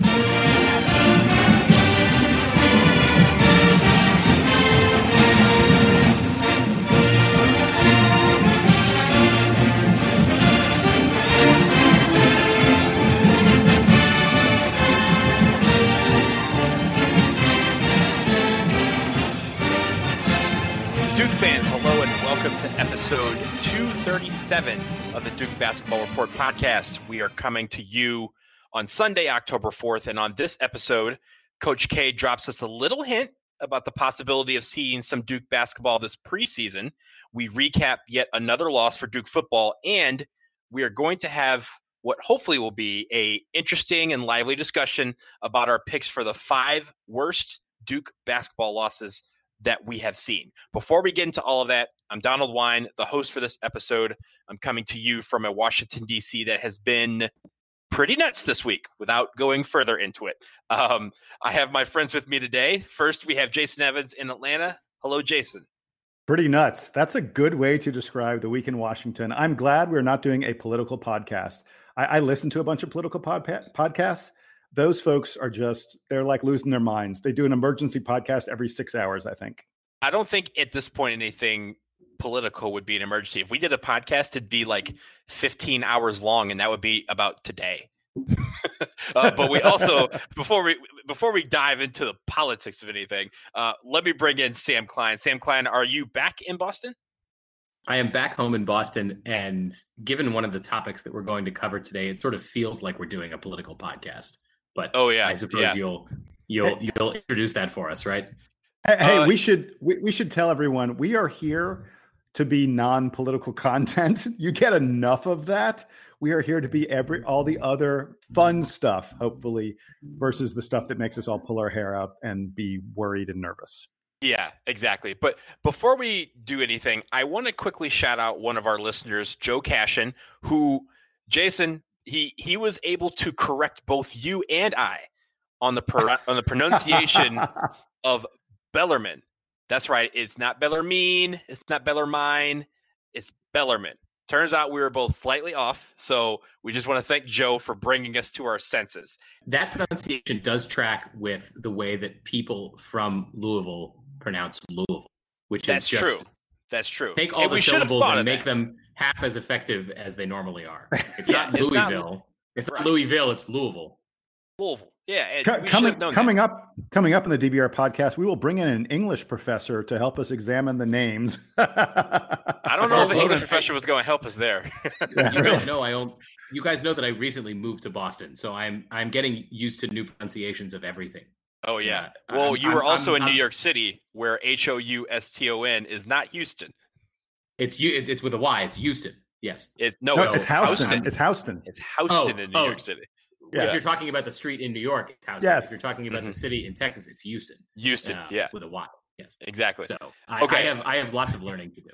Duke fans, hello and welcome to episode 237 of the Duke Basketball Report podcast. We are coming to you on Sunday, October 4th. And on this episode, Coach K drops us a little hint about the possibility of seeing some Duke basketball this preseason. We recap yet another loss for Duke football, and we are going to have what hopefully will be a interesting and lively discussion about our picks for the five worst Duke basketball losses that we have seen. Before we get into all of that, I'm Donald Wine, the host for this episode. I'm coming to you from a Washington, D.C. that has been pretty nuts this week without going further into it. Um, I have my friends with me today. First, we have Jason Evans in Atlanta. Hello, Jason. Pretty nuts. That's a good way to describe the week in Washington. I'm glad we're not doing a political podcast. I, I listen to a bunch of political pod- podcasts those folks are just they're like losing their minds. They do an emergency podcast every six hours, I think. I don't think at this point anything political would be an emergency. If we did a podcast, it'd be like 15 hours long, and that would be about today. uh, but we also before we before we dive into the politics of anything, uh, let me bring in Sam Klein. Sam Klein, are you back in Boston? I am back home in Boston, and given one of the topics that we're going to cover today, it sort of feels like we're doing a political podcast. But oh yeah, I suppose yeah. you'll you'll you'll introduce that for us, right? Hey, hey uh, we should we, we should tell everyone we are here to be non-political content. You get enough of that. We are here to be every all the other fun stuff, hopefully, versus the stuff that makes us all pull our hair out and be worried and nervous. Yeah, exactly. But before we do anything, I want to quickly shout out one of our listeners, Joe Cashin, who Jason, he he was able to correct both you and I on the per, on the pronunciation of Bellarmine. That's right. It's not Bellarmine. It's not Bellarmine. It's Bellarmine. Turns out we were both slightly off. So we just want to thank Joe for bringing us to our senses. That pronunciation does track with the way that people from Louisville pronounce Louisville, which That's is just true. That's true. Take all And the we should have syllables and make that. them half as effective as they normally are. It's Yeah, not it's not- Louisville. It's not Right. Louisville. It's Louisville. Louisville. Yeah, and Co- coming coming that. up coming up in the DBR podcast, we will bring in an English professor to help us examine the names. I don't know if an Well, English then- professor was going to help us there. you guys know I own. You guys know that I recently moved to Boston, so I'm I'm getting used to new pronunciations of everything. oh yeah. Yeah, Well, I'm- you were I'm- also I'm- in New I'm- York City, where H O U S T O N is not Houston. It's you. It's with a Y. It's Houston. Yes. It's no, no, it's, it's Houston. Houston. It's Houston. It's Houston Oh, in New oh. York City. Yeah. If you're talking about the street in New York, it's Houston. Yes. If you're talking about Mhm. the city in Texas, it's Houston. Houston. uh, yeah, With a Y. Yes. exactly. So I, I have I have lots of learning to do.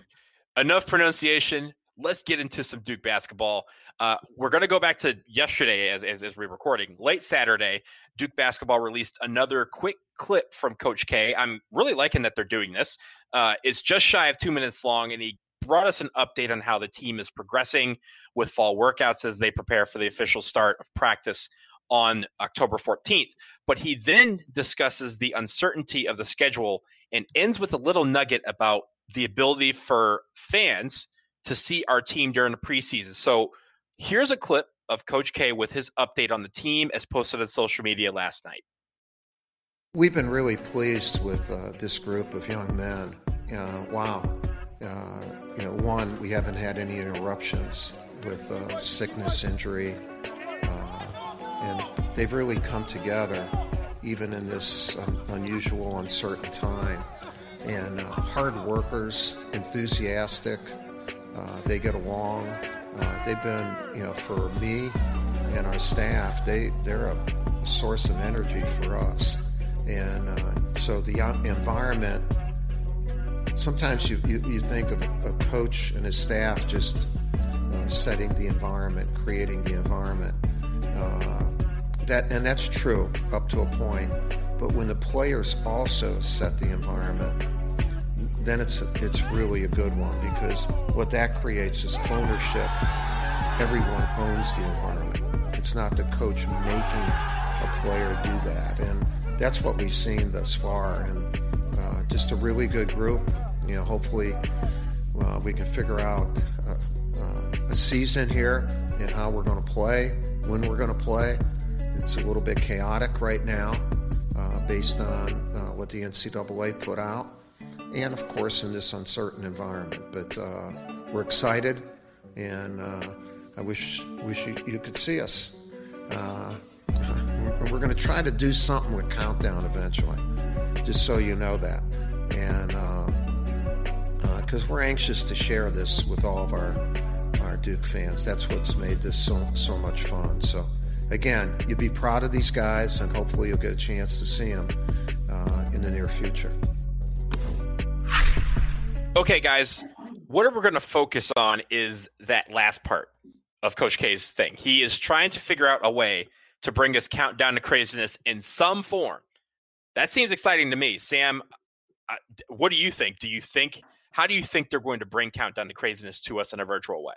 enough pronunciation. Let's get into some Duke basketball. Uh, we're going to go back to yesterday as, as, as we're recording. Late Saturday, Duke basketball released another quick clip from Coach K. I'm really liking that they're doing this. Uh, it's just shy of two minutes long, and he brought us an update on how the team is progressing with fall workouts as they prepare for the official start of practice on October 14th. But he then discusses the uncertainty of the schedule and ends with a little nugget about the ability for fans to see our team during the preseason. So here's a clip of Coach K with his update on the team as posted on social media last night. We've been really pleased with uh, this group of young men. Uh, wow. Uh, you know, one, we haven't had any interruptions with uh, sickness, injury, uh, and they've really come together even in this um, unusual, uncertain time. And uh, hard workers, enthusiastic, uh, they get along. They've been, you know, for me and our staff, they, they're a, a source of energy for us. And so the environment, sometimes you, you, you think of a coach and his staff just uh, setting the environment, creating the environment. Uh, that and that's true up to a point. But when the players also set the environment, then it's it's really a good one because what that creates is ownership. Everyone owns the environment. It's not the coach making a player do that, and that's what we've seen thus far. And uh, just a really good group. You know, hopefully uh, we can figure out uh, uh, a season here and how we're going to play, when we're going to play. It's a little bit chaotic right now, uh, based on uh, what the NCAA put out, and of course in this uncertain environment. But uh, we're excited, and uh, I wish wish you, you could see us. Uh, we're going to try to do something with Countdown eventually, just so you know that, and because we're anxious to share this with all of our our Duke fans. That's what's made this so so much fun. So again, you'll be proud of these guys, and hopefully you'll get a chance to see them uh, in the near future. Okay, guys, what are we're going to focus on is that last part of Coach K's thing. He is trying to figure out a way to bring us countdown to craziness in some form. That seems exciting to me. Sam, uh, what do you think? Do you think, how do you think they're going to bring countdown to craziness to us in a virtual way?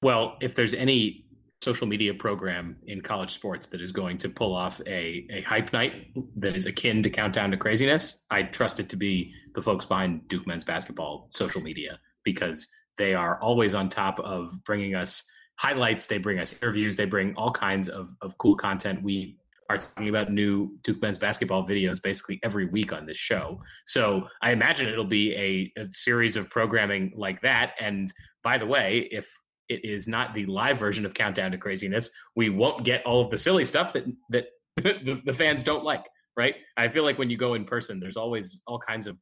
Well, if there's any social media program in college sports that is going to pull off a, a hype night that is akin to Countdown to Craziness, I trust it to be the folks behind Duke men's basketball social media because they are always on top of bringing us highlights. They bring us interviews. They bring all kinds of, of cool content. We are talking about new Duke men's basketball videos basically every week on this show. So I imagine it'll be a, a series of programming like that. And by the way, if it is not the live version of Countdown to Craziness, we won't get all of the silly stuff that that the, the fans don't like. Right? I feel like when you go in person, there's always all kinds of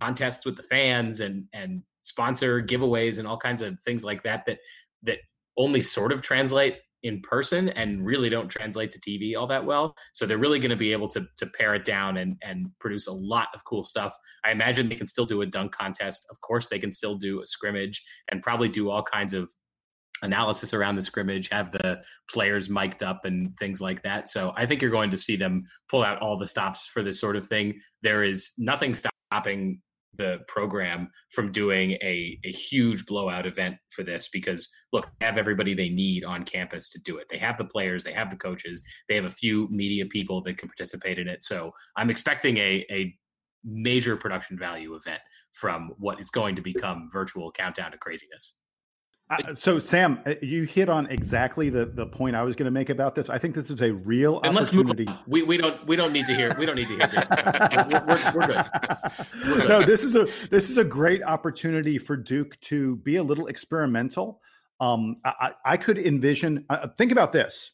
contests with the fans and and sponsor giveaways and all kinds of things like that that that only sort of translate in person and really don't translate to TV all that well. So they're really going to be able to to pare it down and and produce a lot of cool stuff. I imagine they can still do a dunk contest. Of course, they can still do a scrimmage and probably do all kinds of analysis around the scrimmage, have the players mic'd up and things like that. So I think you're going to see them pull out all the stops for this sort of thing. There is nothing stopping the program from doing a, a huge blowout event for this because look, have everybody they need on campus to do it. They have the players, they have the coaches, they have a few media people that can participate in it. So I'm expecting a, a major production value event from what is going to become virtual countdown to craziness. Uh, so Sam, uh, you hit on exactly the, the point I was going to make about this. I think this is a real and opportunity. Let's move on. We we don't we don't need to hear we don't need to hear this. we're, we're, we're, good. we're, good. No, this is a this is a great opportunity for Duke to be a little experimental. Um, I, I could envision. Uh, think about this.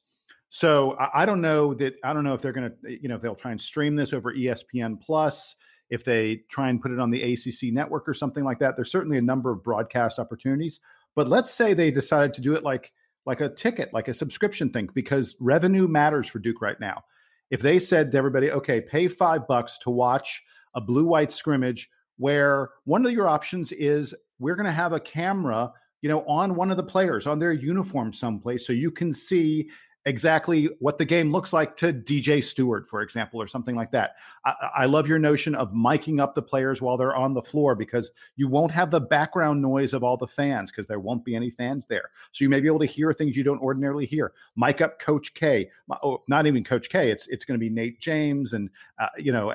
So I, I, don't know that I don't know if they're going to you know if they'll try and stream this over ESPN Plus if they try and put it on the ACC network or something like that. There's certainly a number of broadcast opportunities. But let's say they decided to do it like like a ticket, like a subscription thing, because revenue matters for Duke right now. If they said to everybody, okay, pay five bucks to watch a blue white scrimmage where one of your options is we're going to have a camera, you know, on one of the players on their uniform someplace so you can see exactly what the game looks like to DJ Steward, for example, or something like that. I, I, love your notion of miking up the players while they're on the floor because you won't have the background noise of all the fans because there won't be any fans there. So you may be able to hear things you don't ordinarily hear. Mic up Coach K, oh, not even Coach K. It's it's going to be Nate James and uh, you know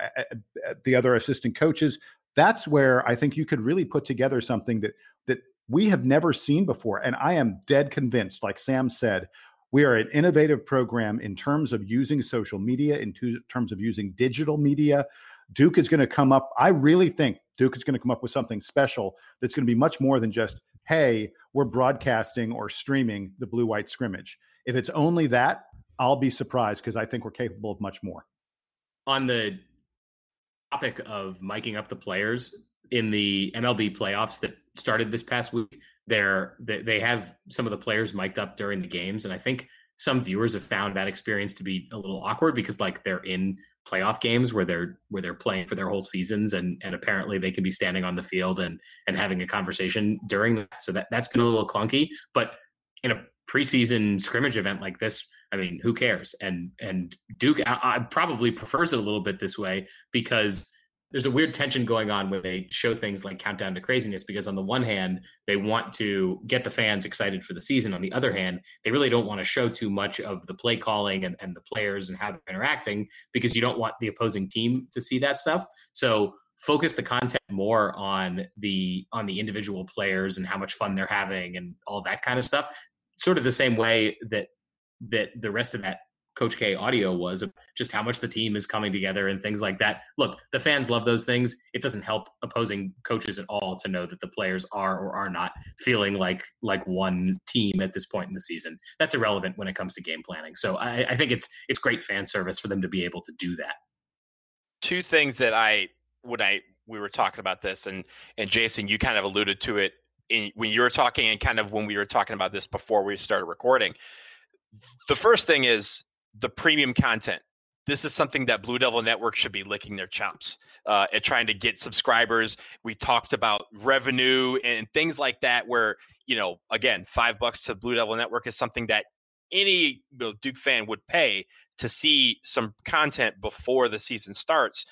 the other assistant coaches. That's where I think you could really put together something that that we have never seen before. And I am dead convinced, like Sam said, we are an innovative program in terms of using social media, in terms of using digital media. Duke is going to come up. I really think Duke is going to come up with something special that's going to be much more than just, hey, we're broadcasting or streaming the blue white scrimmage. If it's only that, I'll be surprised because I think we're capable of much more. On the topic of miking up the players in the MLB playoffs that started this past week, they're they, have some of the players mic'd up during the games and i think some viewers have found that experience to be a little awkward because like they're in playoff games where they're where they're playing for their whole seasons and and apparently they can be standing on the field and and having a conversation during that. So that that's been a little clunky but in a preseason scrimmage event like this i mean who cares? And and duke I, I probably prefers it a little bit this way because there's a weird tension going on when they show things like countdown to craziness because on the one hand they want to get the fans excited for the season. On the other hand they really don't want to show too much of the play calling and, and the players and how they're interacting because you don't want the opposing team to see that stuff. So focus the content more on the on the individual players and how much fun they're having and all that kind of stuff. Sort of the same way that that the rest of that Coach K audio was just how much the team is coming together and things like that. Look, the fans love those things. It doesn't help opposing coaches at all to know that the players are or are not feeling like like one team at this point in the season. That's irrelevant when it comes to game planning. So I, I think it's it's great fan service for them to be able to do that. Two things that I when I we were talking about this and and Jason, you kind of alluded to it in, when you were talking and kind of when we were talking about this before we started recording. The first thing is the premium content. This is something that Blue Devil Network should be licking their chops uh, at trying to get subscribers. We talked about revenue and things like that, where, you know, again, five bucks to Blue Devil Network is something that any Duke fan would pay to see some content before the season starts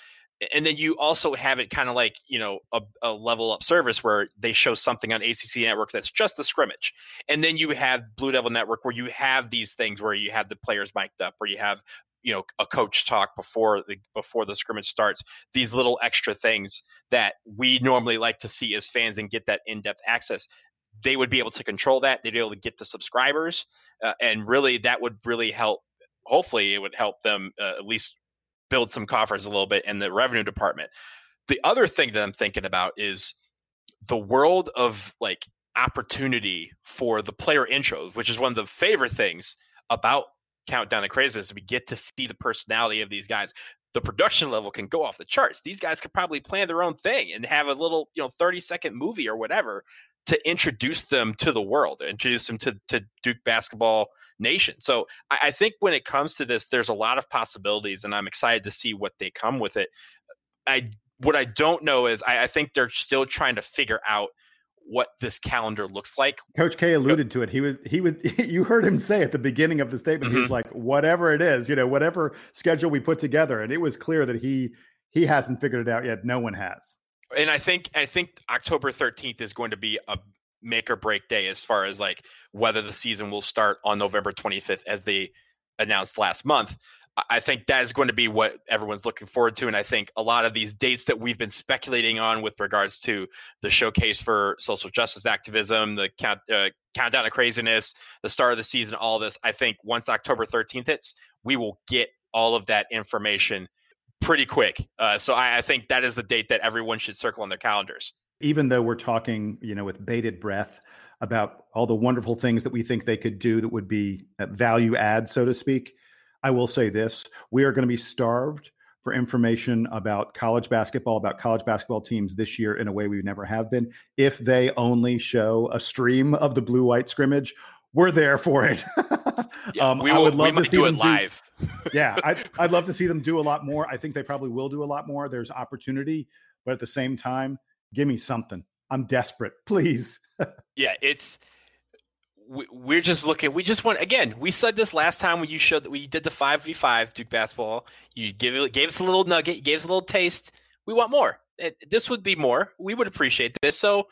and then you also have it kind of like you know a, a, level up service where they show something on ACC network that's just the scrimmage, and then you have Blue Devil Network where you have these things where you have the players mic'd up, where you have you know a coach talk before the before the scrimmage starts. These little extra things that we normally like to see as fans and get that in depth access. They would be able to control that. They'd be able to get the subscribers, uh, and really that would really help. Hopefully, it would help them uh, at least build some coffers a little bit in the revenue department. The other thing that I'm thinking about is the world of like opportunity for the player intros, which is one of the favorite things about Countdown to Craziness. We get to see the personality of these guys. The production level can go off the charts. These guys could probably plan their own thing and have a little, you know, 30 second movie or whatever to introduce them to the world, introduce them to, to Duke basketball nation. So I, I, think when it comes to this, there's a lot of possibilities, and I'm excited to see what they come with it. I what I don't know is I, I think they're still trying to figure out what this calendar looks like. Coach K alluded to it. He was he would you heard him say at the beginning of the statement, mm-hmm. he was mm-hmm. like, whatever it is, you know, whatever schedule we put together. And it was clear that he he hasn't figured it out yet. No one has. And I think I think October 13th is going to be a make or break day as far as like whether the season will start on November 25th as they announced last month. I think that is going to be what everyone's looking forward to. And I think a lot of these dates that we've been speculating on with regards to the showcase for social justice activism, the count, uh, countdown to craziness, the start of the season, all this, I think once October 13th hits, we will get all of that information pretty quick. Uh, so I, I think that is the date that everyone should circle on their calendars. Even though we're talking, you know, with bated breath about all the wonderful things that we think they could do that would be value add, so to speak I will say this we are going to be starved for information about college basketball, about college basketball teams this year in a way we never have been. If they only show a stream of the blue white scrimmage, we're there for it. yeah, um, we will, I would love to do it live. Do, yeah, I'd, I'd love to see them do a lot more. I think they probably will do a lot more. There's opportunity, but at the same time, give me something. I'm desperate, please. yeah, it's we're just looking. We just want again. We said this last time when you showed that we did the five v five Duke basketball. You give gave us a little nugget. You gave us a little taste. We want more. It, this would be more. We would appreciate this. So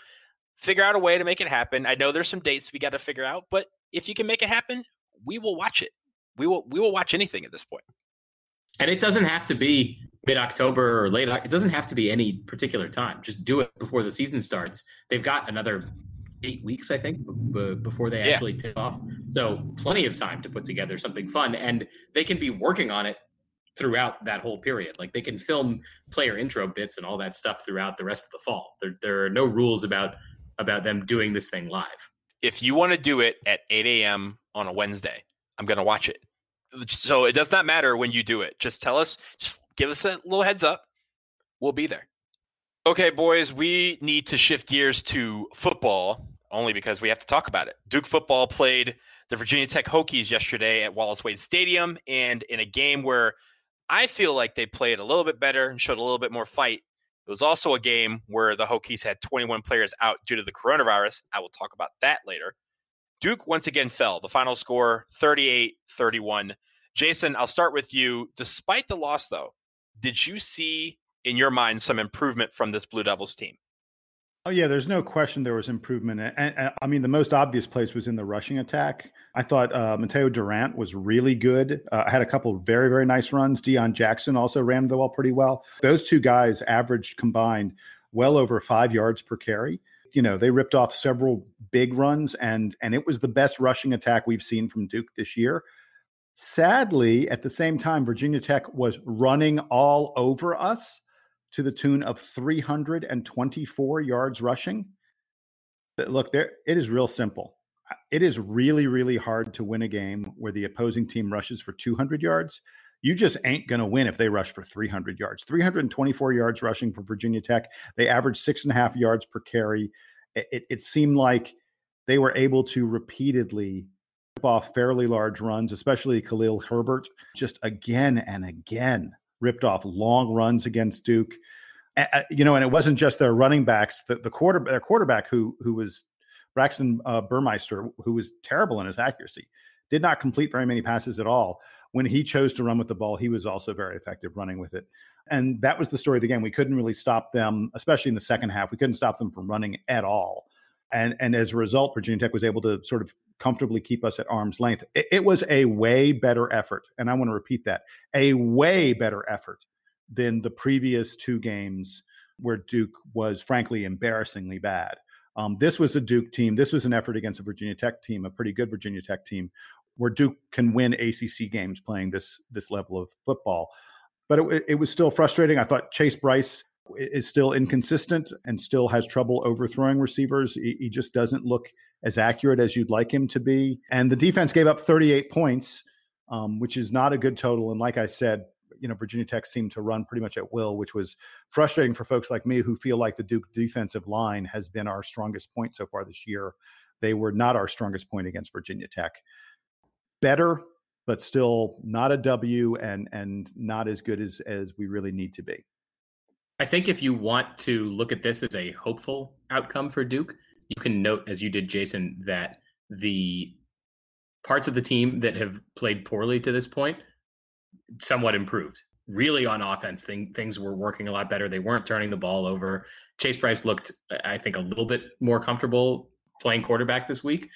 figure out a way to make it happen. I know there's some dates we got to figure out, but if you can make it happen, we will watch it. We will. We will watch anything at this point. And it doesn't have to be mid October or late. It doesn't have to be any particular time. Just do it before the season starts. They've got another eight weeks, I think, b- before they yeah. actually tip off. So plenty of time to put together something fun, and they can be working on it throughout that whole period. Like they can film player intro bits and all that stuff throughout the rest of the fall. There, there are no rules about about them doing this thing live. If you want to do it at 8 a.m. on a Wednesday, I'm going to watch it. So it does not matter when you do it. Just tell us, just give us a little heads up. We'll be there. Okay, boys, we need to shift gears to football only because we have to talk about it. Duke football played the Virginia Tech Hokies yesterday at Wallace Wade Stadium, and in a game where I feel like they played a little bit better and showed a little bit more fight. It was also a game where the Hokies had 21 players out due to the coronavirus. I will talk about that later. Duke once again fell. The final score 38 31. Jason, I'll start with you. Despite the loss, though, did you see in your mind some improvement from this Blue Devils team? Oh yeah, there's no question there was improvement, and, and, I mean the most obvious place was in the rushing attack. I thought uh, Mateo Durant was really good. Uh, had a couple very very nice runs. Deon Jackson also ran the ball pretty well. Those two guys averaged combined well over five yards per carry. You know they ripped off several big runs, and and it was the best rushing attack we've seen from Duke this year. Sadly, at the same time, Virginia Tech was running all over us to the tune of 324 yards rushing. Look, there it is real simple. It is really, really hard to win a game where the opposing team rushes for 200 yards. You just ain't going to win if they rush for 300 yards. 324 yards rushing for Virginia Tech. They averaged six and a half yards per carry. It, it, seemed like they were able to repeatedly rip off fairly large runs, especially Khalil Herbert, just again and again ripped off long runs against Duke. You know, and it wasn't just their running backs. The, the quarter, their quarterback, who who was Braxton uh, Burmeister, who was terrible in his accuracy, did not complete very many passes at all. When he chose to run with the ball, he was also very effective running with it. And that was the story of the game. We couldn't really stop them, especially in the second half. We couldn't stop them from running at all. And and as a result, Virginia Tech was able to sort of comfortably keep us at arm's length. It, it was a way better effort, and I want to repeat that: a way better effort than the previous two games where Duke was frankly embarrassingly bad. Um, this was a Duke team. This was an effort against a Virginia Tech team, a pretty good Virginia Tech team, where Duke can win ACC games playing this this level of football. But it, it was still frustrating. I thought Chase Brice is still inconsistent and still has trouble overthrowing receivers. He, he, just doesn't look as accurate as you'd like him to be. And the defense gave up 38 points, um, which is not a good total. And like I said, you know, Virginia Tech seemed to run pretty much at will, which was frustrating for folks like me who feel like the Duke defensive line has been our strongest point so far this year. They were not our strongest point against Virginia Tech. Better, but still not a W and and not as good as as we really need to be. I think if you want to look at this as a hopeful outcome for Duke, you can note, as you did, Jason, that the parts of the team that have played poorly to this point somewhat improved. Really on offense, thing, things were working a lot better. They weren't turning the ball over. Chase Brice looked, I think, a little bit more comfortable playing quarterback this week.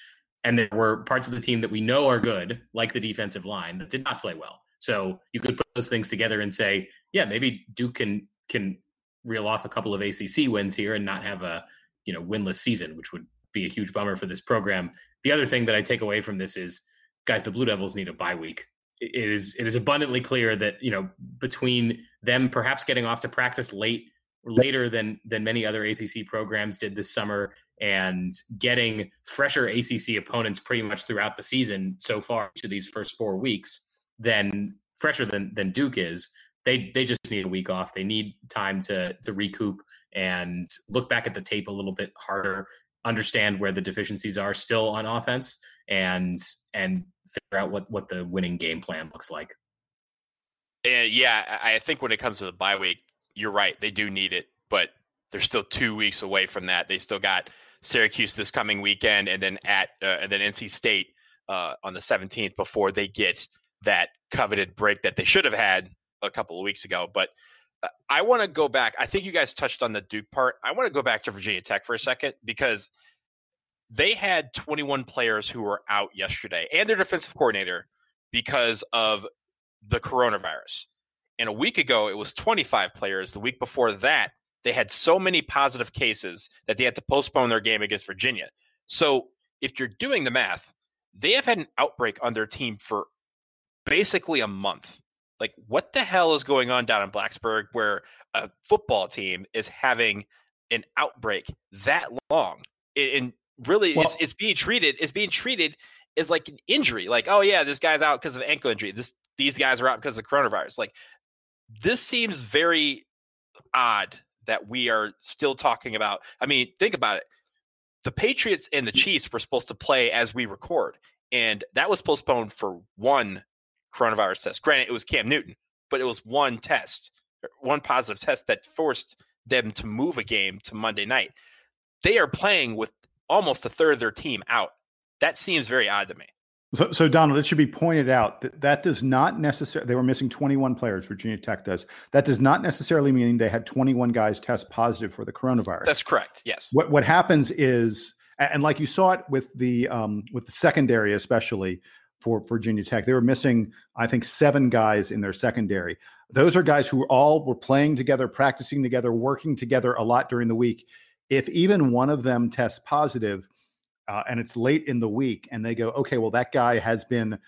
And there were parts of the team that we know are good, like the defensive line, that did not play well. So you could put those things together and say, yeah, maybe Duke can can reel off a couple of ACC wins here and not have a you know winless season, which would be a huge bummer for this program. The other thing that I take away from this is, guys, the Blue Devils need a bye week. It is it is abundantly clear that you know between them perhaps getting off to practice late later than than many other ACC programs did this summer and getting fresher ACC opponents pretty much throughout the season so far to these first four weeks than fresher than than Duke is. They they just need a week off. They need time to to recoup and look back at the tape a little bit harder, understand where the deficiencies are still on offense, and and figure out what what the winning game plan looks like. And yeah, I think when it comes to the bye week, you're right. They do need it, but they're still two weeks away from that. They still got Syracuse this coming weekend, and then at uh, and then NC State uh, on the 17th before they get that coveted break that they should have had a couple of weeks ago. But uh, I want to go back. I think you guys touched on the Duke part. I want to go back to Virginia Tech for a second because they had 21 players who were out yesterday and their defensive coordinator because of the coronavirus. And a week ago, it was 25 players. The week before that, they had so many positive cases that they had to postpone their game against Virginia. So if you're doing the math, they have had an outbreak on their team for basically a month. Like, what the hell is going on down in Blacksburg where a football team is having an outbreak that long? And really, well, it's, it's being treated, it's being treated as like an injury. Like, oh yeah, this guy's out because of ankle injury. This these guys are out because of the coronavirus. Like this seems very odd that we are still talking about. I mean, think about it. The Patriots and the mm. Chiefs were supposed to play as we record, and that was postponed for one coronavirus test. Granted, it was Cam Newton, but it was one test, er, one positive test that forced them to move a game to Monday night. They are playing with almost a third of their team out. That seems very odd to me. So, so, Donald, it should be pointed out that that does not necessarily, they were missing 21 players, Virginia Tech does. That does not necessarily mean they had 21 guys test positive for the coronavirus. That's correct. Yes. What, what happens is, and like you saw it with the, um, with the secondary, especially for Virginia Tech, they were missing, I think, seven guys in their secondary. Those are guys who all were playing together, practicing together, working together a lot during the week. If even one of them tests positive, uh, and it's late in the week and they go okay well that guy has been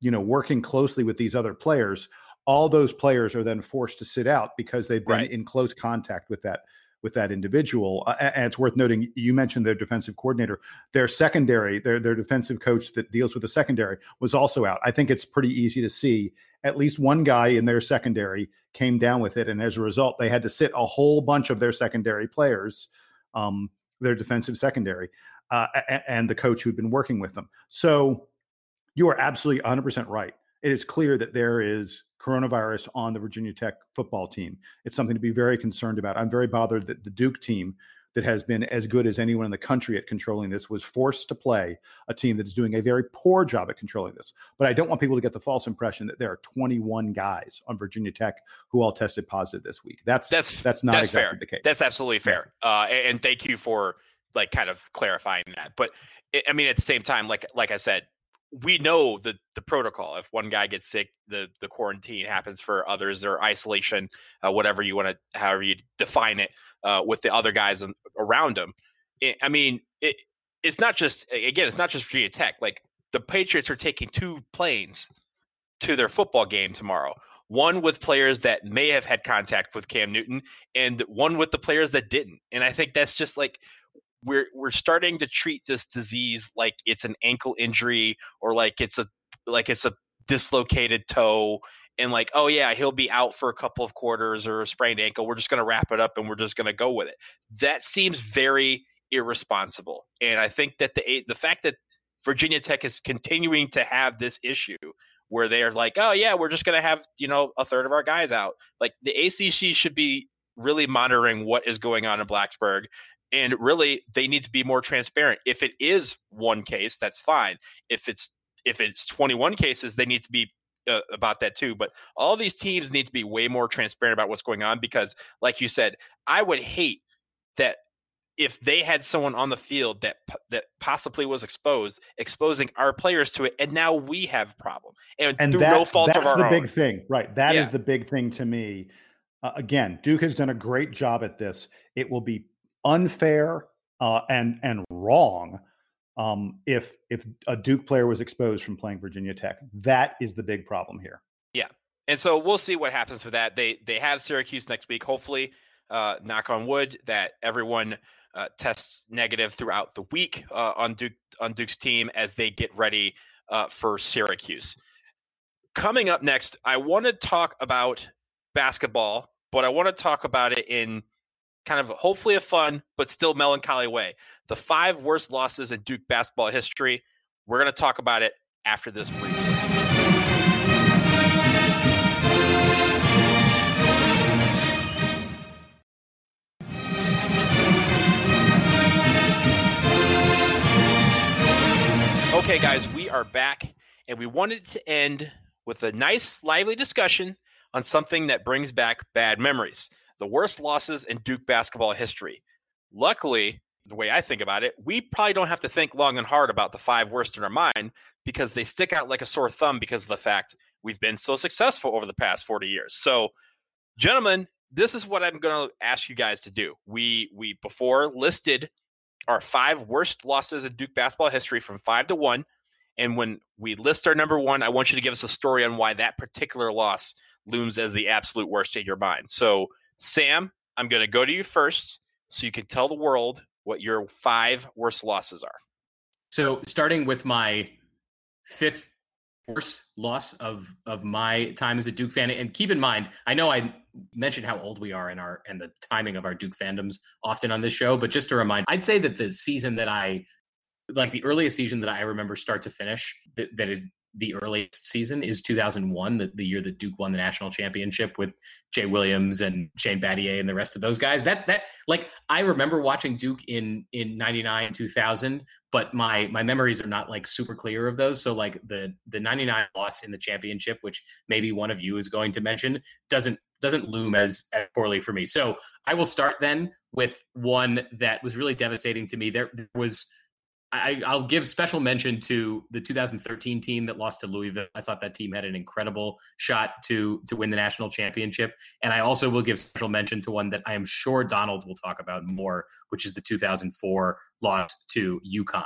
you know working closely with these other players all those players are then forced to sit out because they've been right. in close contact with that with that individual uh, and it's worth noting you mentioned their defensive coordinator their secondary their their defensive coach that deals with the secondary was also out i think it's pretty easy to see at least one guy in their secondary came down with it and as a result they had to sit a whole bunch of their secondary players um, their defensive secondary uh, and the coach who'd been working with them. So you are absolutely 100% right. It is clear that there is coronavirus on the Virginia Tech football team. It's something to be very concerned about. I'm very bothered that the Duke team, that has been as good as anyone in the country at controlling this, was forced to play a team that is doing a very poor job at controlling this. But I don't want people to get the false impression that there are 21 guys on Virginia Tech who all tested positive this week. That's that's that's not that's exactly fair. the case. That's absolutely fair. Uh, and thank you for like kind of clarifying that. But it, I mean, at the same time, like like I said, we know the the protocol. If one guy gets sick, the the quarantine happens for others or isolation, uh, whatever you want to, however you define it, uh, with the other guys around them. It, I mean, it it's not just again, it's not just Virginia Tech. Like the Patriots are taking two planes to their football game tomorrow. One with players that may have had contact with Cam Newton, and one with the players that didn't. And I think that's just like we're we're starting to treat this disease like it's an ankle injury or like it's a like it's a dislocated toe and like oh yeah he'll be out for a couple of quarters or a sprained ankle. We're just going to wrap it up and we're just going to go with it. That seems very irresponsible and i think that the the fact that virginia tech is continuing to have this issue where they're like oh yeah we're just going to have you know a third of our guys out. Like the acc should be really monitoring what is going on in blacksburg and really they need to be more transparent if it is one case that's fine if it's if it's 21 cases they need to be uh, about that too but all these teams need to be way more transparent about what's going on because like you said i would hate that if they had someone on the field that that possibly was exposed, exposing our players to it, and now we have a problem, and, and through that, no fault of our the own. big thing, right? That is Yeah. the big thing to me. Uh, again, Duke has done a great job at this. It will be unfair uh, and and wrong um, if if a Duke player was exposed from playing Virginia Tech. That is the big problem here. Yeah, and so we'll see what happens with that. They they have Syracuse next week. Hopefully, uh, knock on wood, that everyone uh, tests negative throughout the week uh, on Duke on Duke's team as they get ready uh, for Syracuse. Coming up next, I want to talk about basketball, but I want to talk about it in kind of hopefully a fun but still melancholy way. The five worst losses in Duke basketball history. We're going to talk about it after this brief. Okay, guys, we are back, and we wanted to end with a nice, lively discussion on something that brings back bad memories the worst losses in Duke basketball history. Luckily, the way I think about it, we probably don't have to think long and hard about the five worst in our mind because they stick out like a sore thumb because of the fact we've been so successful over the past 40 years. So, gentlemen, this is what I'm going to ask you guys to do. We we before listed our five worst losses in Duke basketball history from five to one. And when we list our number one, I want you to give us a story on why that particular loss looms as the absolute worst in your mind. So, Sam, I'm going to go to you first so you can tell the world what your five worst losses are. So starting with my fifth worst loss of of my time as a Duke fan, and keep in mind, I know I mentioned how old we are in our and the timing of our Duke fandoms often on this show, but just to remind, I'd say that the season that I like the earliest season that I remember start to finish that, that is the earliest season is 2001, the, the year that Duke won the national championship with Jay Williams and Shane Battier and the rest of those guys. That that like I remember watching Duke in in 99 and 2000, but my my memories are not like super clear of those. So like the the 99 loss in the championship, which maybe one of you is going to mention, doesn't doesn't loom as, as poorly for me. So I will start then with one that was really devastating to me. There, there was I, I'll give special mention to the 2013 team that lost to Louisville. I thought that team had an incredible shot to to win the national championship, and I also will give special mention to one that I am sure Donald will talk about more, which is the 2004 loss to UConn.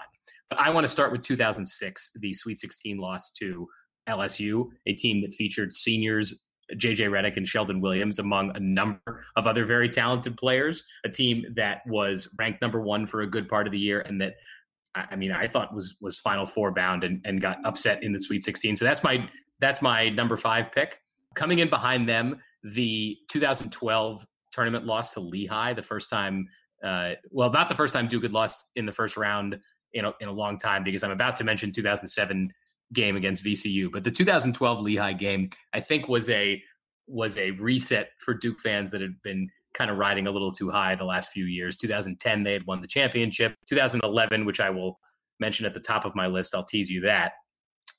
But I want to start with 2006, the Sweet 16 loss to LSU, a team that featured seniors JJ Redick and Sheldon Williams, among a number of other very talented players. A team that was ranked number one for a good part of the year, and that I mean, I thought was was Final Four bound and, and got upset in the Sweet 16. So that's my that's my number five pick. Coming in behind them, the 2012 tournament loss to Lehigh, the first time, uh, well, not the first time Duke had lost in the first round in a, in a long time, because I'm about to mention 2007 game against VCU, but the 2012 Lehigh game, I think, was a was a reset for Duke fans that had been kind of riding a little too high the last few years. 2010, they had won the championship. 2011, which I will mention at the top of my list, I'll tease you that.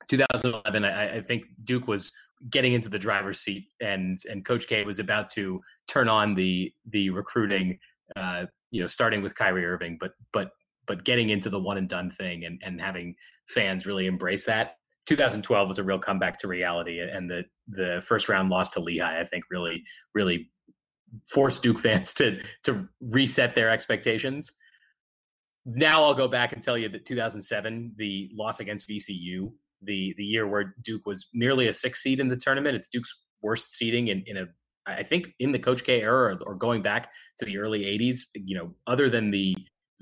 2011, I, I think Duke was getting into the driver's seat, and and Coach K was about to turn on the the recruiting. Uh, you know, starting with Kyrie Irving, but but but getting into the one and done thing, and and having fans really embrace that. 2012 was a real comeback to reality, and the the first round loss to Lehigh, I think, really really forced Duke fans to to reset their expectations. Now I'll go back and tell you that 2007, the loss against VCU, the the year where Duke was merely a six seed in the tournament, it's Duke's worst seeding in in a I think in the Coach K era or, or going back to the early 80s. You know, other than the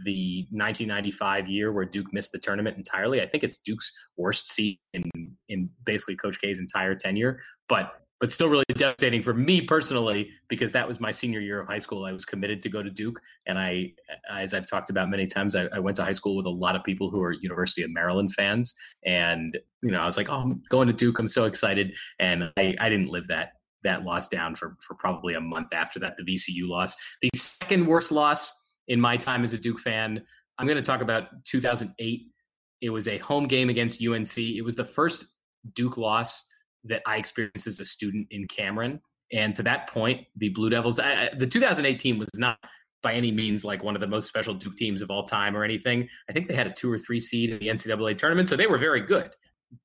the 1995 year where Duke missed the tournament entirely, I think it's Duke's worst seed in in basically Coach K's entire tenure. But but still really devastating for me personally because that was my senior year of high school. I was committed to go to Duke, and I, as I've talked about many times, I, I went to high school with a lot of people who are University of Maryland fans, and you know I was like, oh, I'm going to Duke. I'm so excited, and I, I didn't live that that loss down for for probably a month after that. The VCU loss, the second worst loss in my time as a Duke fan. I'm going to talk about 2008. It was a home game against UNC. It was the first Duke loss that I experienced as a student in Cameron. And to that point, the Blue Devils, I, the 2018 was not by any means like one of the most special Duke teams of all time or anything. I think they had a two or three seed in the NCAA tournament, so they were very good,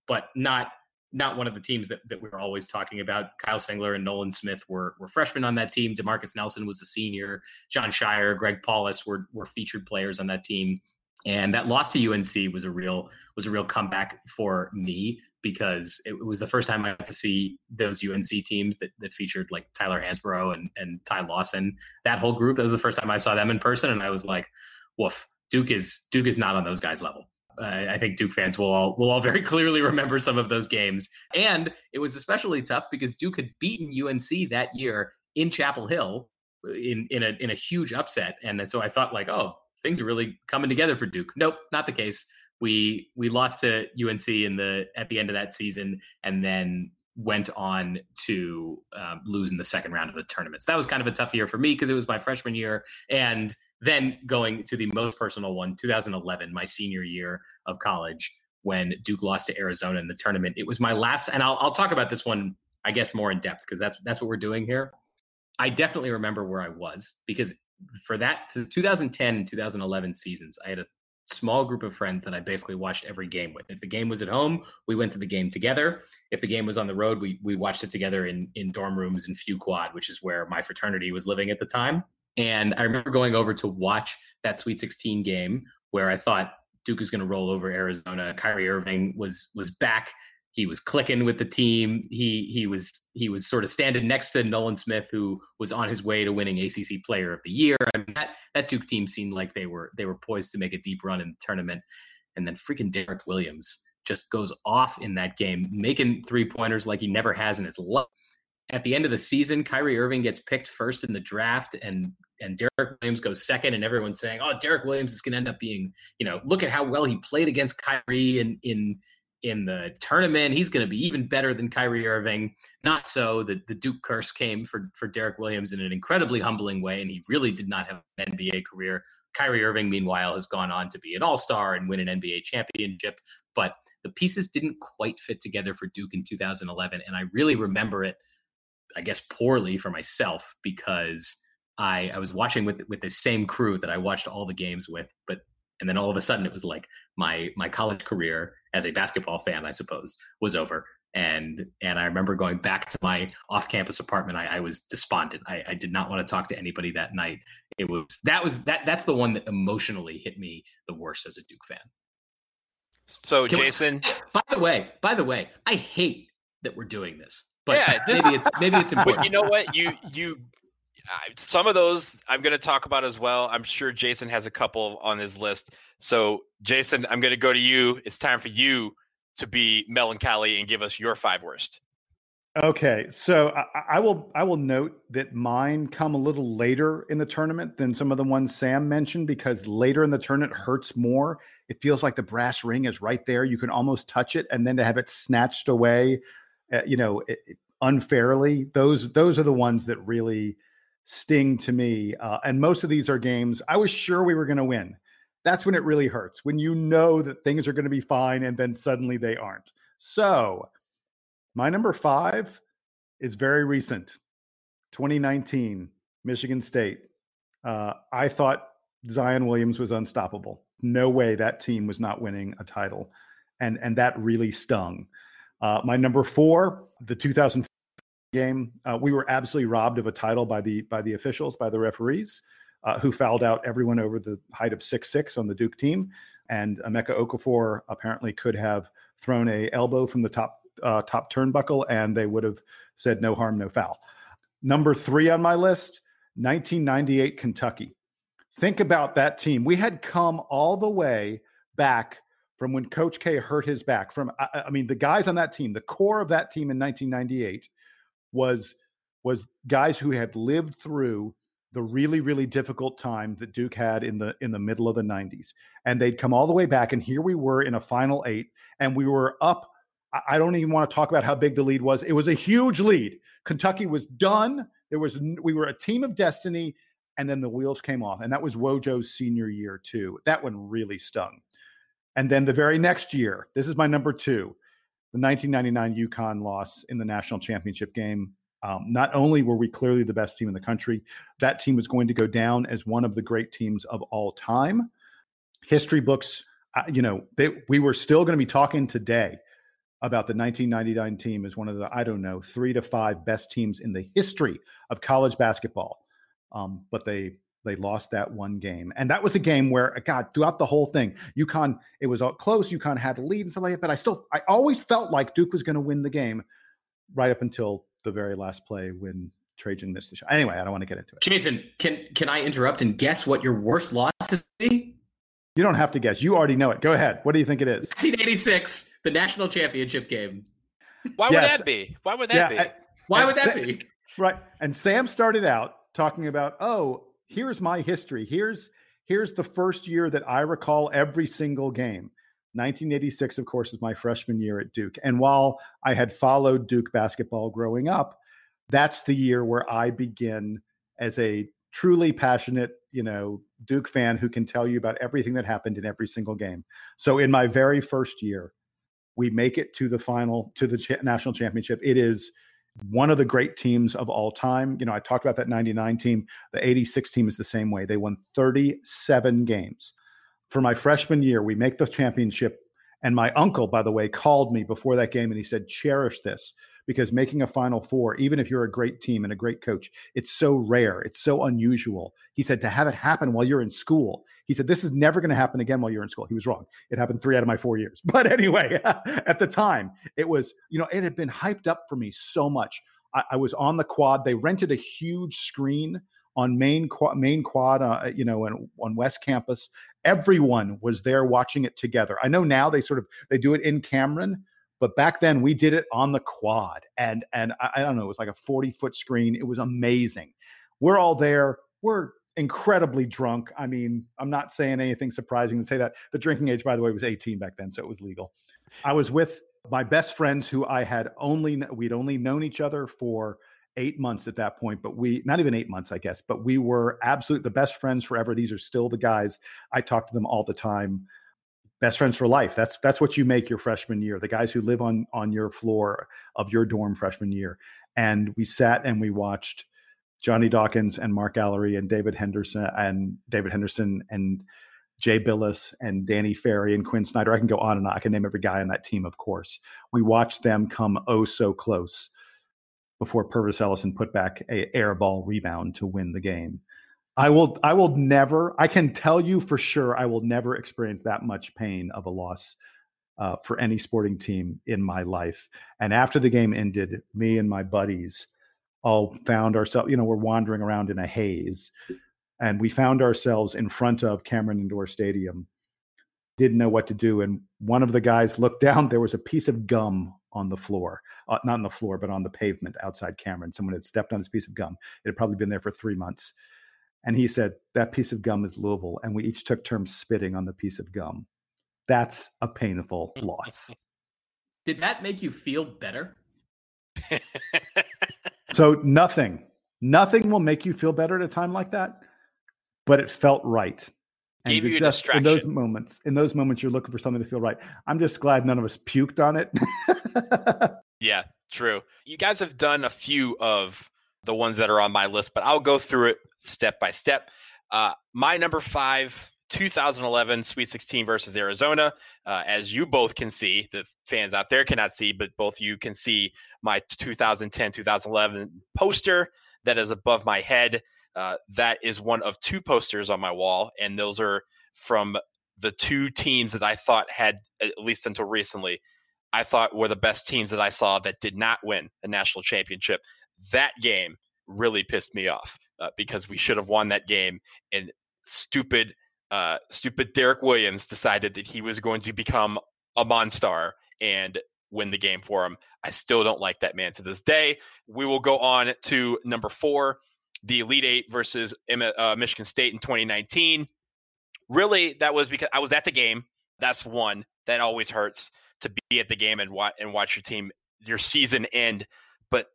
but not not one of the teams that, that we were always talking about. Kyle Singler and Nolan Smith were were freshmen on that team. Demarcus Nelson was a senior. Jon Scheyer, Greg Paulus were were featured players on that team. And that loss to UNC was a real was a real comeback for me because it was the first time I got to see those UNC teams that, that featured like Tyler Hansbrough and, and Ty Lawson. That whole group, that was the first time I saw them in person. And I was like, woof, Duke is Duke is not on those guys' level. Uh, I think Duke fans will all will all very clearly remember some of those games. And it was especially tough because Duke had beaten UNC that year in Chapel Hill in in a in a huge upset. And so I thought like, oh, things are really coming together for Duke. Nope, not the case we we lost to UNC in the at the end of that season, and then went on to um, lose in the second round of the tournaments. That was kind of a tough year for me because it was my freshman year, and then going to the most personal one, 2011, my senior year of college, when Duke lost to Arizona in the tournament. It was my last, and I'll I'll talk about this one, I guess, more in depth because that's that's what we're doing here. I definitely remember where I was because for that 2010 and 2011 seasons, I had a small group of friends that I basically watched every game with. If the game was at home, we went to the game together. If the game was on the road, we we watched it together in in dorm rooms in Few Quad, which is where my fraternity was living at the time. And I remember going over to watch that Sweet 16 game where I thought Duke was going to roll over Arizona. Kyrie Irving was was back he was clicking with the team. He he was he was sort of standing next to Nolan Smith, who was on his way to winning ACC Player of the Year. I mean, that that Duke team seemed like they were they were poised to make a deep run in the tournament. And then freaking Derrick Williams just goes off in that game, making three pointers like he never has in his life. At the end of the season, Kyrie Irving gets picked first in the draft, and and Derrick Williams goes second, and everyone's saying, "Oh, Derrick Williams is going to end up being, you know, look at how well he played against Kyrie in in in the tournament. He's going to be even better than Kyrie Irving. Not so. The, the Duke curse came for, for Derrick Williams in an incredibly humbling way, and he really did not have an NBA career. Kyrie Irving, meanwhile, has gone on to be an all star and win an NBA championship. But the pieces didn't quite fit together for Duke in 2011. And I really remember it, I guess, poorly for myself because. I, I was watching with with the same crew that I watched all the games with, but and then all of a sudden it was like my my college career as a basketball fan, I suppose, was over. And and I remember going back to my off-campus apartment. I, I was despondent. I, I did not want to talk to anybody that night. It was that was that that's the one that emotionally hit me the worst as a Duke fan. So Can Jason, we, by the way, by the way, I hate that we're doing this. But yeah, this, maybe it's maybe it's important. But you know what? You you some of those I'm going to talk about as well. I'm sure Jason has a couple on his list. So, Jason, I'm going to go to you. It's time for you to be melancholy and give us your five worst. Okay, so I, I, will I will note that mine come a little later in the tournament than some of the ones Sam mentioned because later in the tournament hurts more. It feels like the brass ring is right there; you can almost touch it, and then to have it snatched away, uh, you know, it, it, unfairly. Those those are the ones that really sting to me. Uh, and most of these are games I was sure we were going to win. That's when it really hurts, when you know that things are going to be fine and then suddenly they aren't. So, my number five is very recent 2019, Michigan State. Uh, I thought Zion Williams was unstoppable. No way that team was not winning a title. And, and that really stung. Uh, my number four, the 2000 game. Uh, we were absolutely robbed of a title by the by the officials, by the referees, uh, who fouled out everyone over the height of six six on the Duke team. And Emeka Okafor apparently could have thrown a elbow from the top uh, top turnbuckle, and they would have said no harm, no foul. Number three on my list, 1998 Kentucky. Think about that team. We had come all the way back from when Coach K hurt his back. From I, I mean, the guys on that team, the core of that team in 1998 was was guys who had lived through the really really difficult time that Duke had in the in the middle of the 90s and they'd come all the way back and here we were in a final 8 and we were up I don't even want to talk about how big the lead was. It was a huge lead. Kentucky was done. There was we were a team of destiny and then the wheels came off and that was Wojo's senior year too. That one really stung. And then the very next year this is my number 2 the 1999 UConn loss in the national championship game. Um, not only were we clearly the best team in the country, that team was going to go down as one of the great teams of all time. History books, uh, you know, they, we were still going to be talking today about the 1999 team as one of the, I don't know, three to five best teams in the history of college basketball. Um, but they they lost that one game, and that was a game where uh, God throughout the whole thing, UConn it was all close. UConn had a lead and stuff like that, but I still I always felt like Duke was going to win the game right up until the very last play when Trajan missed the shot. Anyway, I don't want to get into it. Jason, can can I interrupt and guess what your worst loss is? You don't have to guess. You already know it. Go ahead. What do you think it is? 1986, the national championship game. Why would that be? Why would that yeah, be? And, Why would that Sa- be? Right. And Sam started out talking about, oh, here's my history. Here's here's the first year that I recall every single game. 1986, of course, is my freshman year at Duke. And while I had followed Duke basketball growing up, that's the year where I begin as a truly passionate, you know, Duke fan who can tell you about everything that happened in every single game. So in my very first year, we make it to the final to the cha- national championship. It is one of the great teams of all time. You know, I talked about that 99 team. The 86 team is the same way. They won 37 games. For my freshman year, we make the championship. And my uncle, by the way, called me before that game and he said, cherish this because making a Final Four, even if you're a great team and a great coach, it's so rare. It's so unusual. He said to have it happen while you're in school. He said, This is never going to happen again while you're in school. He was wrong. It happened three out of my four years. But anyway, at the time, it was, you know, it had been hyped up for me so much. I, I was on the quad. They rented a huge screen on main quad, main quad, uh, you know, on, on West Campus. Everyone was there watching it together. I know now they sort of they do it in Cameron, but back then we did it on the quad, and and I, I don't know, it was like a forty foot screen. It was amazing. We're all there. We're incredibly drunk. I mean, I'm not saying anything surprising to say that. The drinking age, by the way, was 18 back then, so it was legal. I was with my best friends who I had only we'd only known each other for eight months at that point, but we not even eight months, I guess, but we were absolute the best friends forever. These are still the guys. I talk to them all the time best friends for life. That's that's what you make your freshman year. The guys who live on on your floor of your dorm freshman year. And we sat and we watched Johnny Dawkins and Mark Alarie and David Henderson and David Henderson and Jay Bilas and Danny Ferry and Quin Snyder. I can go on and on. I can name every guy on that team, of course. We watched them come oh so close before Pervis Ellison put back a air ball rebound to win the game. I will I will never I can tell you for sure I will never experience that much pain of a loss uh, for any sporting team in my life. And after the game ended, me and my buddies all found ourselves, you know, we're wandering around in a haze and we found ourselves in front of Cameron Indoor Stadium. Didn't know what to do. And one of the guys looked down, there was a piece of gum on the floor, uh, not on the floor, but on the pavement outside Cameron. Someone had stepped on this piece of gum. It had probably been there for three months. And he said, That piece of gum is Louisville. And we each took turns spitting on the piece of gum. That's a painful loss. Did that make you feel better? so, nothing, nothing will make you feel better at a time like that, but it felt right. And Gave you a distraction. In those moments, in those moments, you're looking for something to feel right. I'm just glad none of us puked on it. yeah, true. You guys have done a few of the ones that are on my list, but I'll go through it step by step. Uh, my number five, 2011 Sweet 16 versus Arizona. Uh, as you both can see, the fans out there cannot see, but both you can see my 2010 2011 poster that is above my head. Uh, that is one of two posters on my wall, and those are from the two teams that I thought had, at least until recently, I thought were the best teams that I saw that did not win a national championship that game really pissed me off uh, because we should have won that game. And stupid, uh, stupid Derrick Williams decided that he was going to become a monster and win the game for him. I still don't like that man to this day. We will go on to number four, the Elite Eight versus uh, Michigan State in 2019. Really, that was because I was at the game. That's one that always hurts to be at the game and watch and watch your team, your season end But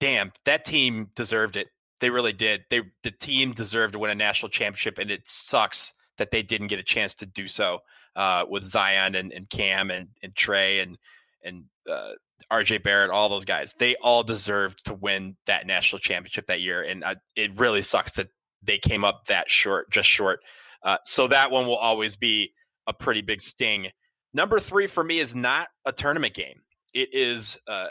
damn, that team deserved it. They really did. They the team deserved to win a national championship, and it sucks that they didn't get a chance to do so uh, with Zion and, and Cam and, and Tre and and uh, RJ Barrett, all those guys, they all deserved to win that national championship that year. And uh, it really sucks that they came up that short, just short. Uh, so that one will always be a pretty big sting. Number three for me is not a tournament game. It is uh,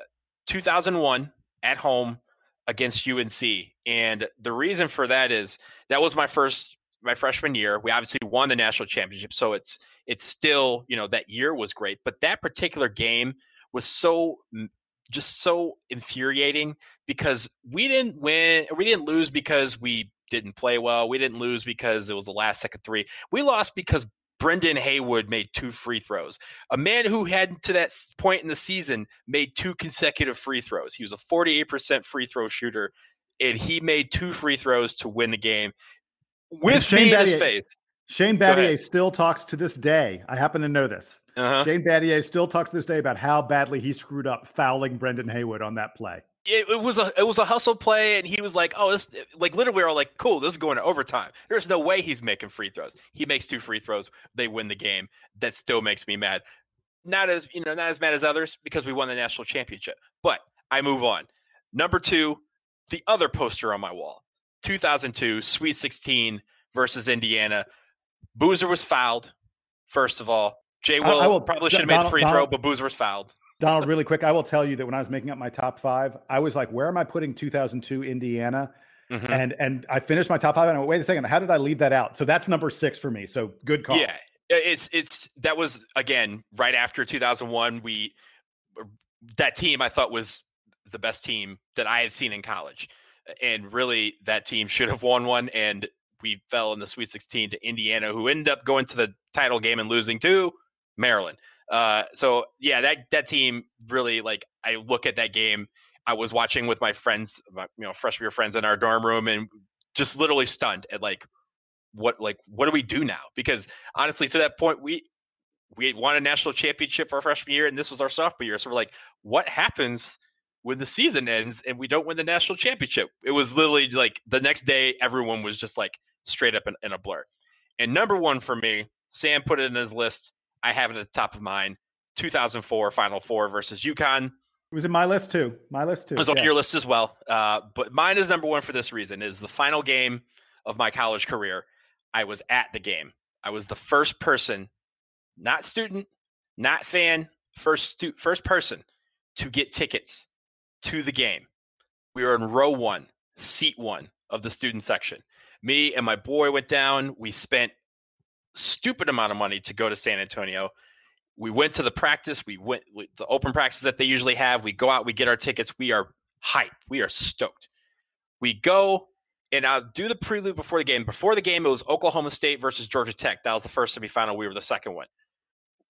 2001 at home against UNC. And the reason for that is that was my first my freshman year. We obviously won the national championship, so it's it's still, you know, that year was great, but that particular game was so just so infuriating because we didn't win, we didn't lose because we didn't play well. We didn't lose because it was the last second three. We lost because Brendan Haywood made two free throws. A man who had to that point in the season made two consecutive free throws. He was a 48% free throw shooter, and he made two free throws to win the game with Shane me in his face. Shane Battier still talks to this day. I happen to know this. Uh-huh. Shane Battier still talks to this day about how badly he screwed up fouling Brendan Haywood on that play. It, it, was a it was a hustle play, and he was like, "Oh, this like literally we are all like, cool, this is going to overtime." There's no way he's making free throws. He makes two free throws, they win the game. That still makes me mad. Not as you know, not as mad as others because we won the national championship. But I move on. Number two, the other poster on my wall, 2002 Sweet 16 versus Indiana. Boozer was fouled. First of all, Jay Will, I, I will, probably should have made the free Donald, throw, but Boozer was fouled. Donald, really quick, I will tell you that when I was making up my top five, I was like, where am I putting 2002 Indiana? Mm-hmm. And and I finished my top five, and I went, wait a second, how did I leave that out? So that's number six for me. So good call. Yeah, it's it's that was again right after 2001. We that team I thought was the best team that I had seen in college, and really that team should have won one. And we fell in the Sweet 16 to Indiana, who ended up going to the title game and losing to Maryland. Uh, so yeah, that that team really like I look at that game. I was watching with my friends, you know, freshman year friends in our dorm room, and just literally stunned at like what like what do we do now? Because honestly, to that point, we we won a national championship our freshman year, and this was our sophomore year. So we're like, what happens when the season ends and we don't win the national championship? It was literally like the next day, everyone was just like straight up in, in a blur. And number one for me, Sam put it in his list. I have it at the top of mine. 2004 Final Four versus UConn. It was in my list too. My list too. It was on yeah. your list as well. Uh, but mine is number one for this reason: is the final game of my college career. I was at the game. I was the first person, not student, not fan, first stu- first person to get tickets to the game. We were in row one, seat one of the student section. Me and my boy went down. We spent stupid amount of money to go to San Antonio. We went to the practice. We went the open practice that they usually have. We go out. We get our tickets. We are hyped. We are stoked. We go and I'll do the prelude before the game. Before the game, it was Oklahoma State versus Georgia Tech. That was the first semifinal. We were the second one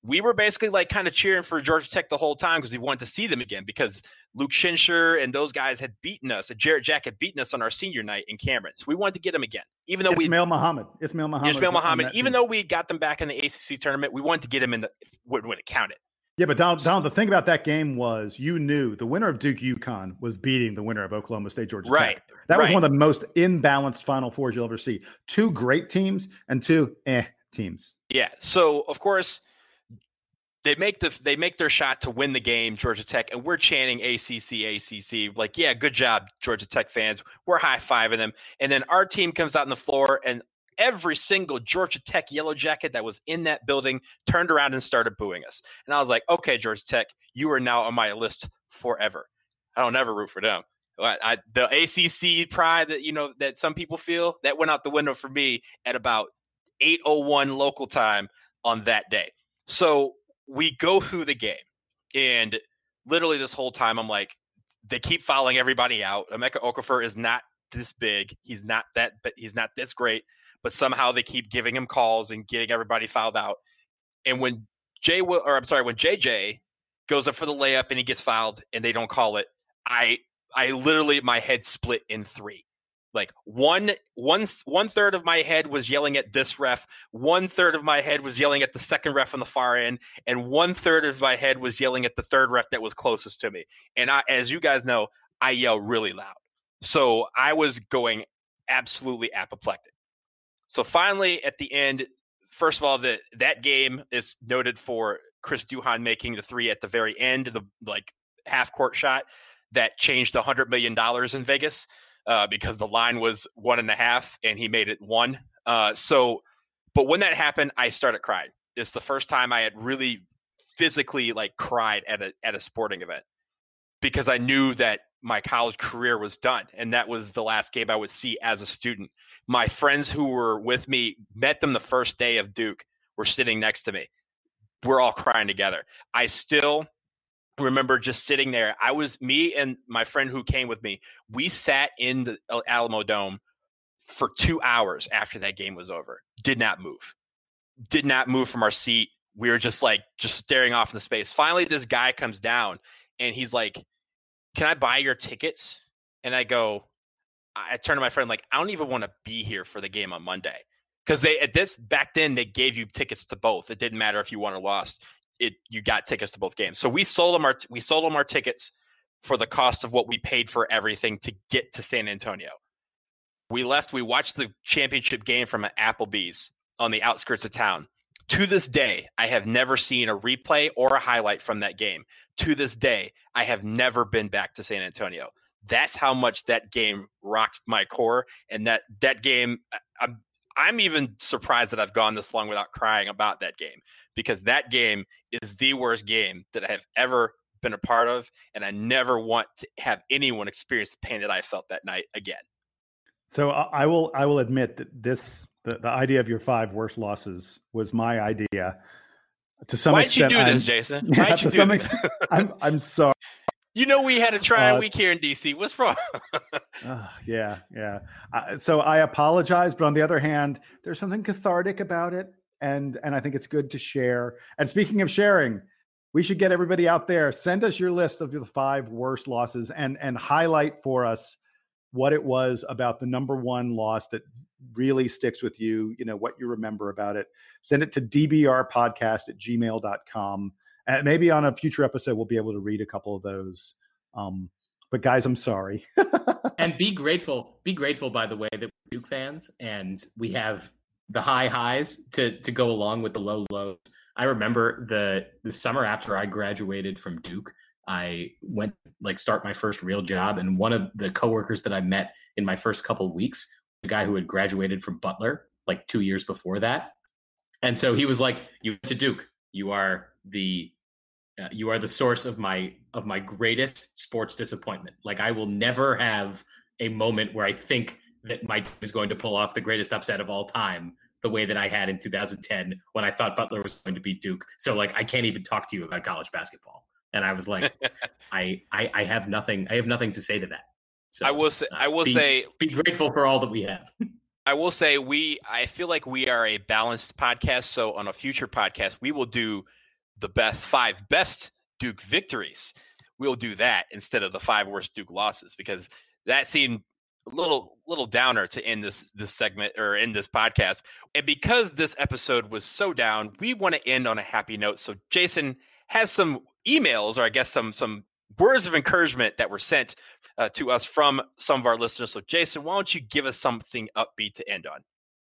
we were basically like kind of cheering for Georgia Tech the whole time because we wanted to see them again because Luke Schenscher and those guys had beaten us. And Jarrett Jack had beaten us on our senior night in Cameron. So we wanted to get them again. Even though Ismail we Ismail Muhammad. Ismail Muhammad. Ismail Muhammad. Even team. though we got them back in the ACC tournament, we wanted to get them in the when it counted. Yeah, but Donald, Donald, the thing about that game was you knew the winner of Duke UConn was beating the winner of Oklahoma State Georgia right. Tech. That right. was one of the most imbalanced Final Fours you'll ever see. Two great teams and two eh teams. Yeah. So of course they make the they make their shot to win the game, Georgia Tech, and we're chanting ACC, ACC. Like, yeah, good job, Georgia Tech fans. We're high fiving them, and then our team comes out on the floor, and every single Georgia Tech yellow jacket that was in that building turned around and started booing us. And I was like, okay, Georgia Tech, you are now on my list forever. I don't ever root for them. I, the ACC pride that you know that some people feel that went out the window for me at about 8:01 local time on that day. So we go through the game, and literally this whole time, I'm like, they keep fouling everybody out. Emeka Okafor is not this big. He's not that, but he's not this great. But somehow they keep giving him calls and getting everybody fouled out. And when Jay, will, or I'm sorry, when JJ goes up for the layup and he gets fouled and they don't call it, I, I literally my head split in three like one one one third of my head was yelling at this ref one third of my head was yelling at the second ref on the far end and one third of my head was yelling at the third ref that was closest to me. And i as you guys know i yell really loud. So i was going absolutely apoplectic. So finally at the end first of all the that game is noted for Chris Duhon making the three at the very end, the like half court shot that changed a hundred million dollars in Vegas uh, because the line was one and a half and he made it one. Uh, so, but when that happened, I started crying. It's the first time I had really physically like cried at a at a sporting event because I knew that my college career was done and that was the last game I would see as a student. My friends who were with me met them the first day of Duke were sitting next to me. We're all crying together. I still remember just sitting there. I was me and my friend who came with me. We sat in the uh, Alamodome for 2 hours after that game was over. Did not move. Did not move from our seat. We were just like just staring off in the space. Finally this guy comes down and he's like, "Can I buy your tickets?" And I go I turn to my friend like, "I don't even want to be here for the game on Monday." because they at this back then they gave you tickets to both. It didn't matter if you won or lost. It you got tickets to both games. So we sold them our we sold them our tickets for the cost of what we paid for everything to get to San Antonio. We left. We watched the championship game from an Applebee's on the outskirts of town. To this day, I have never seen a replay or a highlight from that game. To this day, I have never been back to San Antonio. That's how much that game rocked my core, and that that game. I'm I'm even surprised that I've gone this long without crying about that game because that game is the worst game that I have ever been a part of, and I never want to have anyone experience the pain that I felt that night again. So I will I will admit that this the, the idea of your five worst losses was my idea. To some Why'd extent, you do I'm, this, Jason? Why'd to you do this? extent, I'm I'm sorry. You know we had a try Uh, week here in DC. What's wrong? Uh, yeah, yeah. Uh, so I apologize, but on the other hand, there's something cathartic about it, and and I think it's good to share. And speaking of sharing, we should get everybody out there. Send us your list of the five worst losses, and and highlight for us what it was about the number one loss that really sticks with you. You know what you remember about it. Send it to dbrpodcast at gmail.com. And maybe on a future episode, we'll be able to read a couple of those. Um, but guys, I'm sorry. and be grateful. Be grateful, by the way, that we're Duke fans and we have the high highs to to go along with the low lows. I remember the the summer after I graduated from Duke, I went like start my first real job, and one of the coworkers that I met in my first couple weeks, the guy who had graduated from Butler like two years before that, and so he was like, "You went to Duke. You are the uh, you are the source of my of my greatest sports disappointment. Like I will never have a moment where I think that my team is going to pull off the greatest upset of all time the way that I had in 2010 when I thought Butler was going to beat Duke. So like I can't even talk to you about college basketball. And I was like, I, I I have nothing I have nothing to say to that. So I will say uh, I will be, say be grateful for all that we have. I will say we I feel like we are a balanced podcast. So on a future podcast, we will do the best five best Duke victories. We'll do that instead of the five worst Duke losses because that seemed little little downer to end this this segment or end this podcast. And because this episode was so down, we want to end on a happy note. So Jason has some emails or I guess some some words of encouragement that were sent uh, to us from some of our listeners. So Jason, why don't you give us something upbeat to end on?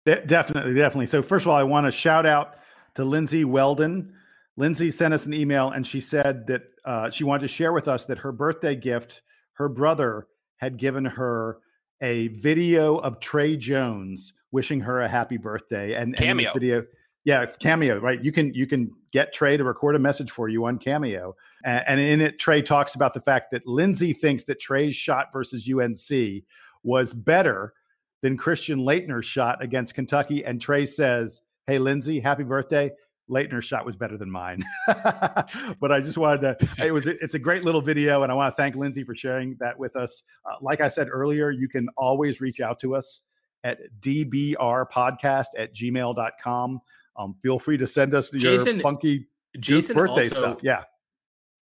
De- definitely, definitely. So first of all, I want to shout out to Lindsay Weldon. Lindsay sent us an email and she said that uh, she wanted to share with us that her birthday gift, her brother had given her a video of Tre Jones wishing her a happy birthday and, and Cameo. this video. Yeah, cameo, right? You can you can get Tre to record a message for you on Cameo, and, and in it, Tre talks about the fact that Lindsay thinks that Tre's shot versus UNC was better than Christian Laettner's shot against Kentucky, and Tre says, "Hey, Lindsay, happy birthday." Laettner's shot was better than mine, but I just wanted to. It was it's a great little video, and I want to thank Lindsay for sharing that with us. Uh, like I said earlier, you can always reach out to us at dbrpodcast at gmail.com. Um, feel free to send us Jason- your funky Jason birthday also- stuff. Yeah.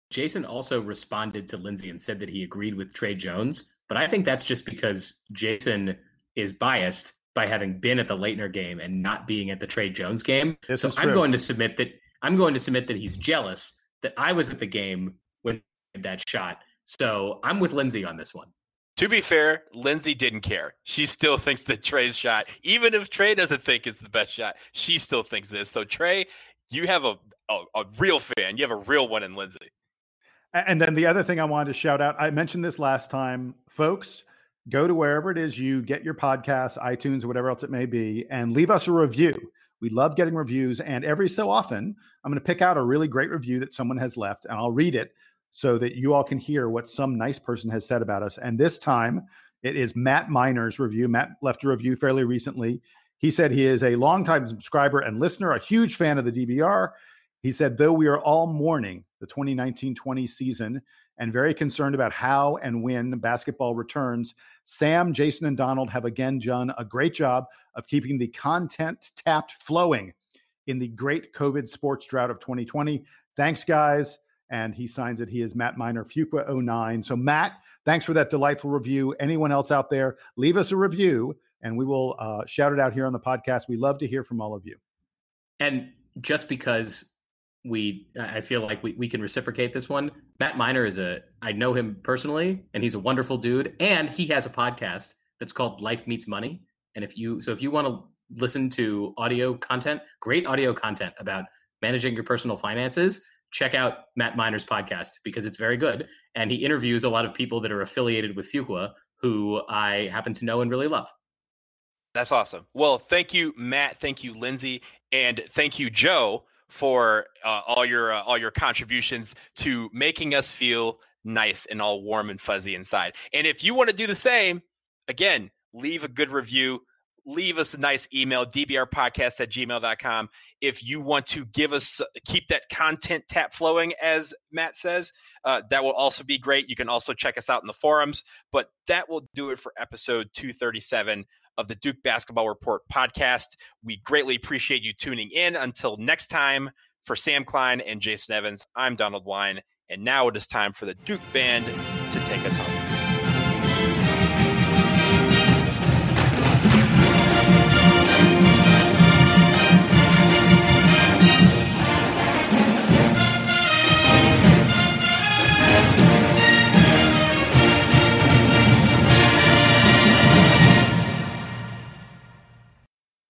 Jason also responded to Lindsay and said that he agreed with Tre Jones, but I think that's just because Jason is biased by having been at the Laettner game and not being at the Tre Jones game. This so I'm going to submit that I'm going to submit that he's jealous that I was at the game when that shot. So I'm with Lindsay on this one. To be fair, Lindsay didn't care. She still thinks that Tre's shot, even if Tre doesn't think it's the best shot, she still thinks this. So Tre, you have a, a, a real fan. You have a real one in Lindsay. And then the other thing I wanted to shout out, I mentioned this last time, folks. Go to wherever it is you get your podcasts, iTunes, or whatever else it may be, and leave us a review. We love getting reviews. And every so often, I'm going to pick out a really great review that someone has left and I'll read it so that you all can hear what some nice person has said about us. And this time, it is Matt Miner's review. Matt left a review fairly recently. He said he is a longtime subscriber and listener, a huge fan of the DBR. He said, though we are all mourning the 2019 20 season and very concerned about how and when basketball returns, Sam, Jason, and Donald have again done a great job of keeping the content tapped flowing in the great COVID sports drought of 2020. Thanks, guys. And he signs it. He is Matt Miner, Fuqua 09. So, Matt, thanks for that delightful review. Anyone else out there, leave us a review and we will uh, shout it out here on the podcast. We love to hear from all of you. And just because we I feel like we, we can reciprocate this one. Matt Miner is a I know him personally and he's a wonderful dude and he has a podcast that's called Life Meets Money. And if you so if you want to listen to audio content, great audio content about managing your personal finances, check out Matt Miner's podcast because it's very good. And he interviews a lot of people that are affiliated with Fuqua who I happen to know and really love. That's awesome. Well, thank you, Matt. Thank you, Lindsay, and thank you, Joe, for uh, all your uh, all your contributions to making us feel nice and all warm and fuzzy inside. And if you want to do the same, again, leave a good review. Leave us a nice email, dbrpodcast at gmail.com. If you want to give us, keep that content tap flowing, as Matt says, uh, that will also be great. You can also check us out in the forums. But that will do it for episode 237 of the Duke Basketball Report podcast. We greatly appreciate you tuning in. Until next time, for Sam Klein and Jason Evans, I'm Donald Wine. And now it is time for the Duke Band to take us home.